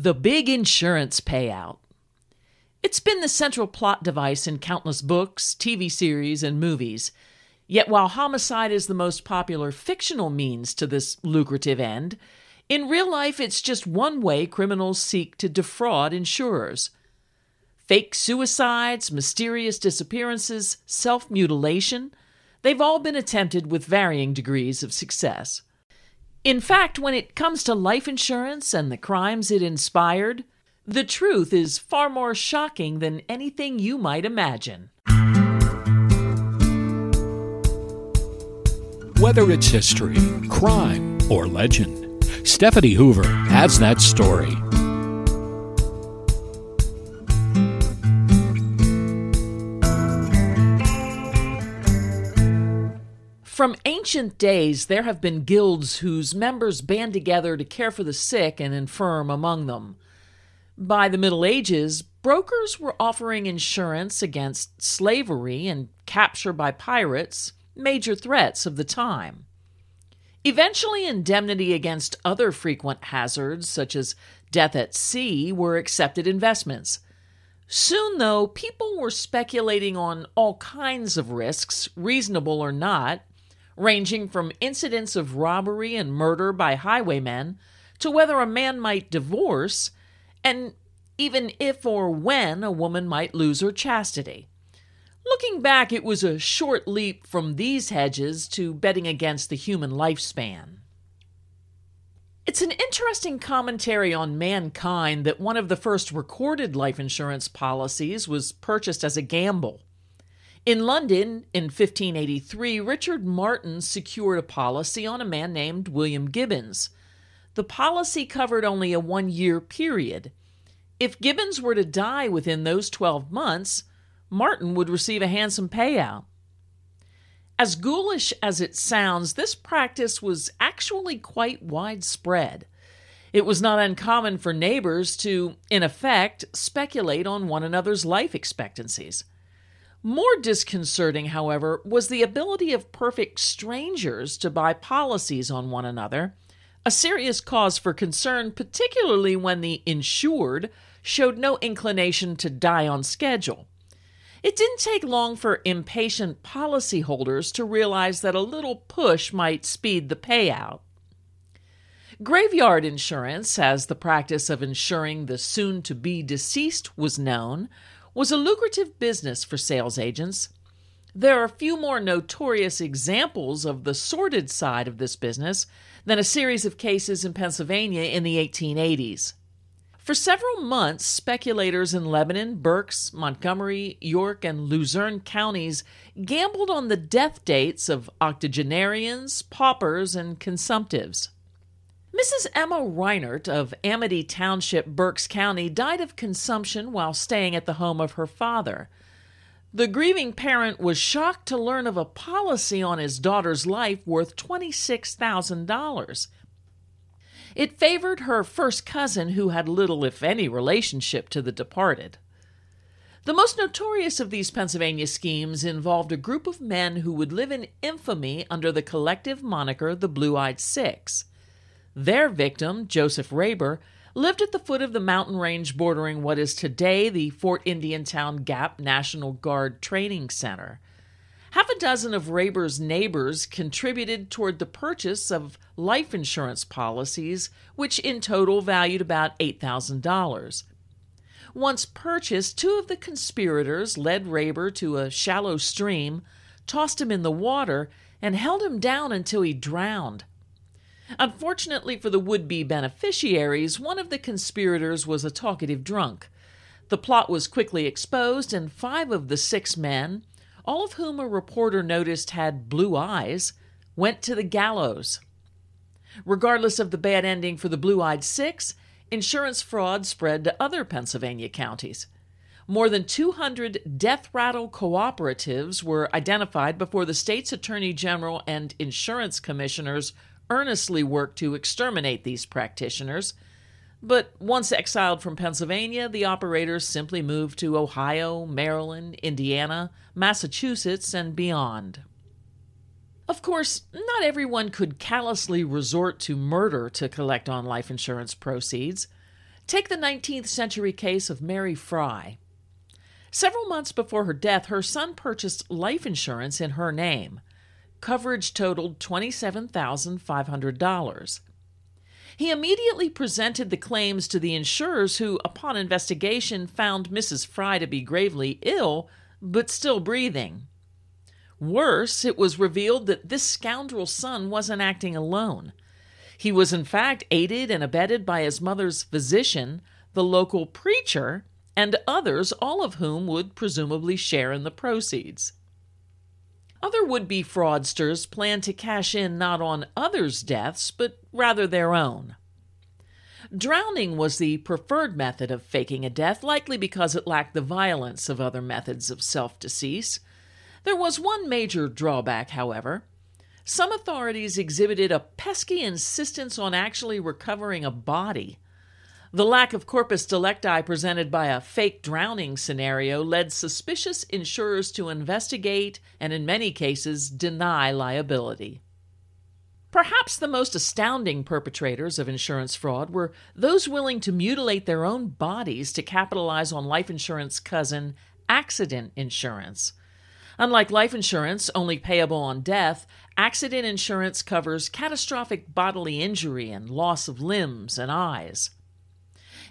The Big Insurance Payout. It's been the central plot device in countless books, TV series, and movies. Yet, while homicide is the most popular fictional means to this lucrative end, in real life it's just one way criminals seek to defraud insurers. Fake suicides, mysterious disappearances, self mutilation, they've all been attempted with varying degrees of success. In fact, when it comes to life insurance and the crimes it inspired, the truth is far more shocking than anything you might imagine. Whether it's history, crime, or legend, Stephanie Hoover has that story. From ancient days, there have been guilds whose members band together to care for the sick and infirm among them. By the Middle Ages, brokers were offering insurance against slavery and capture by pirates, major threats of the time. Eventually, indemnity against other frequent hazards, such as death at sea, were accepted investments. Soon, though, people were speculating on all kinds of risks, reasonable or not, ranging from incidents of robbery and murder by highwaymen to whether a man might divorce, and even if or when a woman might lose her chastity. Looking back, it was a short leap from these hedges to betting against the human lifespan. It's an interesting commentary on mankind that one of the first recorded life insurance policies was purchased as a gamble. In London in 1583, Richard Martin secured a policy on a man named William Gibbons. The policy covered only a one year period. If Gibbons were to die within those 12 months, Martin would receive a handsome payout. As ghoulish as it sounds, this practice was actually quite widespread. It was not uncommon for neighbors to, in effect, speculate on one another's life expectancies. More disconcerting, however, was the ability of perfect strangers to buy policies on one another, a serious cause for concern, particularly when the insured showed no inclination to die on schedule. It didn't take long for impatient policyholders to realize that a little push might speed the payout. Graveyard insurance, as the practice of insuring the soon to be deceased was known, was a lucrative business for sales agents. There are few more notorious examples of the sordid side of this business than a series of cases in Pennsylvania in the 1880s. For several months, speculators in Lebanon, Berks, Montgomery, York, and Luzerne counties gambled on the death dates of octogenarians, paupers, and consumptives. Mrs. Emma Reinert of Amity Township, Berks County, died of consumption while staying at the home of her father. The grieving parent was shocked to learn of a policy on his daughter's life worth $26,000. It favored her first cousin, who had little, if any, relationship to the departed. The most notorious of these Pennsylvania schemes involved a group of men who would live in infamy under the collective moniker the Blue Eyed Six. Their victim, Joseph Raber, lived at the foot of the mountain range bordering what is today the Fort Indiantown Gap National Guard Training Center. Half a dozen of Raber's neighbors contributed toward the purchase of life insurance policies, which in total valued about $8,000. Once purchased, two of the conspirators led Raber to a shallow stream, tossed him in the water, and held him down until he drowned. Unfortunately for the would be beneficiaries, one of the conspirators was a talkative drunk. The plot was quickly exposed, and five of the six men, all of whom a reporter noticed had blue eyes, went to the gallows. Regardless of the bad ending for the Blue Eyed Six, insurance fraud spread to other Pennsylvania counties. More than 200 death rattle cooperatives were identified before the state's attorney general and insurance commissioners earnestly worked to exterminate these practitioners. But once exiled from Pennsylvania, the operators simply moved to Ohio, Maryland, Indiana, Massachusetts, and beyond. Of course, not everyone could callously resort to murder to collect on life insurance proceeds. Take the 19th century case of Mary Fry. Several months before her death, her son purchased life insurance in her name. Coverage totaled $27,500. He immediately presented the claims to the insurers, who, upon investigation, found Mrs. Fry to be gravely ill, but still breathing. Worse, it was revealed that this scoundrel's son wasn't acting alone. He was, in fact, aided and abetted by his mother's physician, the local preacher, and others, all of whom would presumably share in the proceeds. Other would be fraudsters planned to cash in not on others' deaths, but rather their own. Drowning was the preferred method of faking a death, likely because it lacked the violence of other methods of self decease. There was one major drawback, however. Some authorities exhibited a pesky insistence on actually recovering a body. The lack of corpus delicti presented by a fake drowning scenario led suspicious insurers to investigate and, in many cases, deny liability. Perhaps the most astounding perpetrators of insurance fraud were those willing to mutilate their own bodies to capitalize on life insurance cousin accident insurance. Unlike life insurance, only payable on death, accident insurance covers catastrophic bodily injury and loss of limbs and eyes.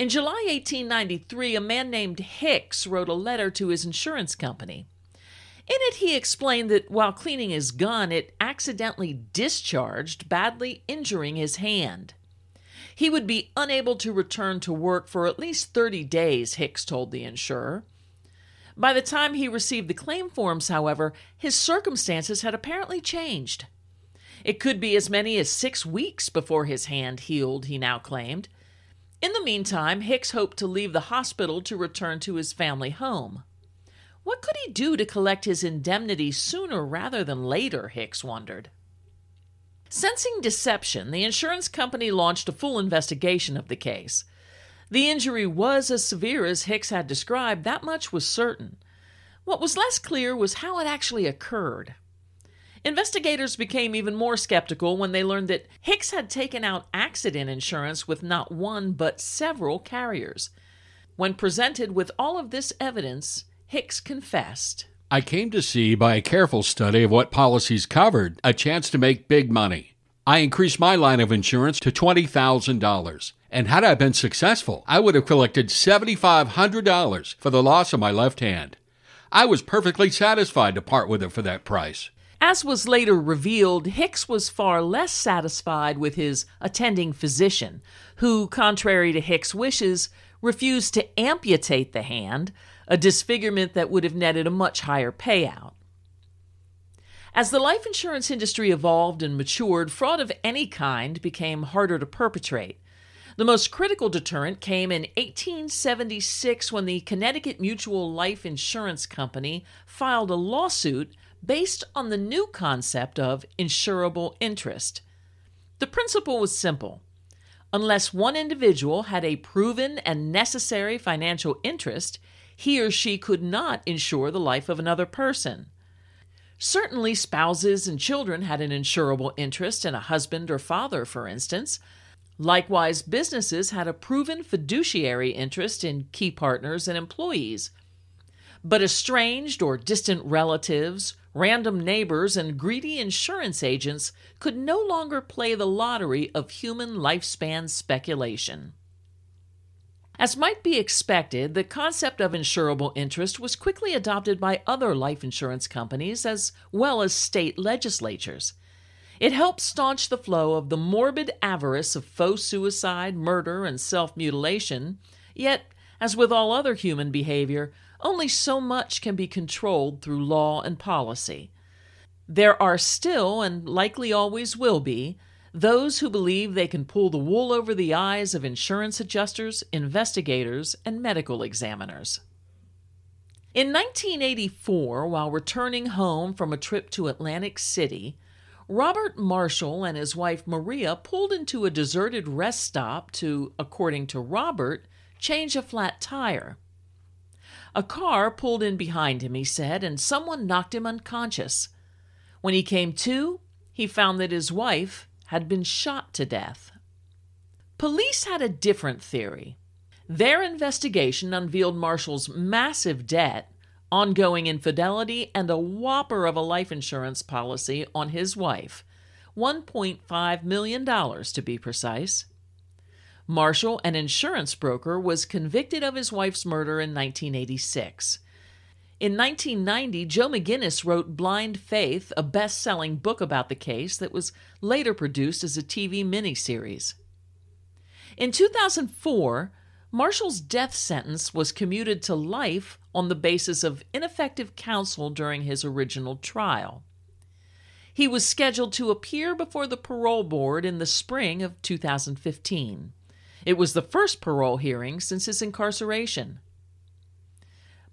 In July 1893, a man named Hicks wrote a letter to his insurance company. In it, he explained that while cleaning his gun, it accidentally discharged, badly injuring his hand. He would be unable to return to work for at least 30 days, Hicks told the insurer. By the time he received the claim forms, however, his circumstances had apparently changed. It could be as many as six weeks before his hand healed, he now claimed. In the meantime, Hicks hoped to leave the hospital to return to his family home. What could he do to collect his indemnity sooner rather than later? Hicks wondered. Sensing deception, the insurance company launched a full investigation of the case. The injury was as severe as Hicks had described, that much was certain. What was less clear was how it actually occurred. Investigators became even more skeptical when they learned that Hicks had taken out accident insurance with not one but several carriers. When presented with all of this evidence, Hicks confessed. I came to see, by a careful study of what policies covered, a chance to make big money. I increased my line of insurance to $20,000. And had I been successful, I would have collected $7,500 for the loss of my left hand. I was perfectly satisfied to part with it for that price. As was later revealed, Hicks was far less satisfied with his attending physician, who, contrary to Hicks' wishes, refused to amputate the hand, a disfigurement that would have netted a much higher payout. As the life insurance industry evolved and matured, fraud of any kind became harder to perpetrate. The most critical deterrent came in 1876 when the Connecticut Mutual Life Insurance Company filed a lawsuit based on the new concept of insurable interest. The principle was simple. Unless one individual had a proven and necessary financial interest, he or she could not insure the life of another person. Certainly, spouses and children had an insurable interest in a husband or father, for instance. Likewise, businesses had a proven fiduciary interest in key partners and employees. But estranged or distant relatives, random neighbors, and greedy insurance agents could no longer play the lottery of human lifespan speculation. As might be expected, the concept of insurable interest was quickly adopted by other life insurance companies as well as state legislatures. It helped staunch the flow of the morbid avarice of faux suicide, murder, and self mutilation, yet, as with all other human behavior, only so much can be controlled through law and policy. There are still, and likely always will be, those who believe they can pull the wool over the eyes of insurance adjusters, investigators, and medical examiners. In 1984, while returning home from a trip to Atlantic City, Robert Marshall and his wife Maria pulled into a deserted rest stop to, according to Robert, change a flat tire. A car pulled in behind him, he said, and someone knocked him unconscious. When he came to, he found that his wife had been shot to death. Police had a different theory. Their investigation unveiled Marshall's massive debt, ongoing infidelity, and a whopper of a life insurance policy on his wife $1.5 million to be precise. Marshall, an insurance broker, was convicted of his wife's murder in 1986. In 1990, Joe McGinniss wrote Blind Faith, a best selling book about the case that was later produced as a TV miniseries. In 2004, Marshall's death sentence was commuted to life on the basis of ineffective counsel during his original trial. He was scheduled to appear before the parole board in the spring of 2015. It was the first parole hearing since his incarceration.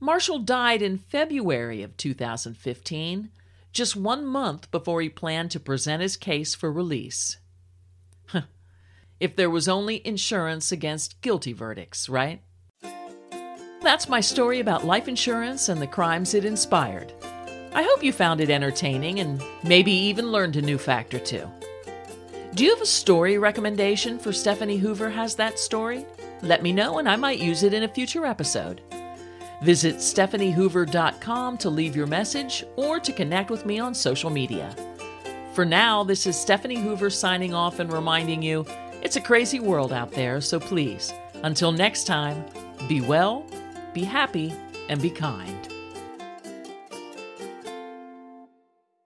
Marshall died in February of 2015, just one month before he planned to present his case for release. if there was only insurance against guilty verdicts, right? That's my story about life insurance and the crimes it inspired. I hope you found it entertaining and maybe even learned a new fact or two. Do you have a story recommendation for Stephanie Hoover Has That Story? Let me know and I might use it in a future episode. Visit StephanieHoover.com to leave your message or to connect with me on social media. For now, this is Stephanie Hoover signing off and reminding you it's a crazy world out there, so please, until next time, be well, be happy, and be kind.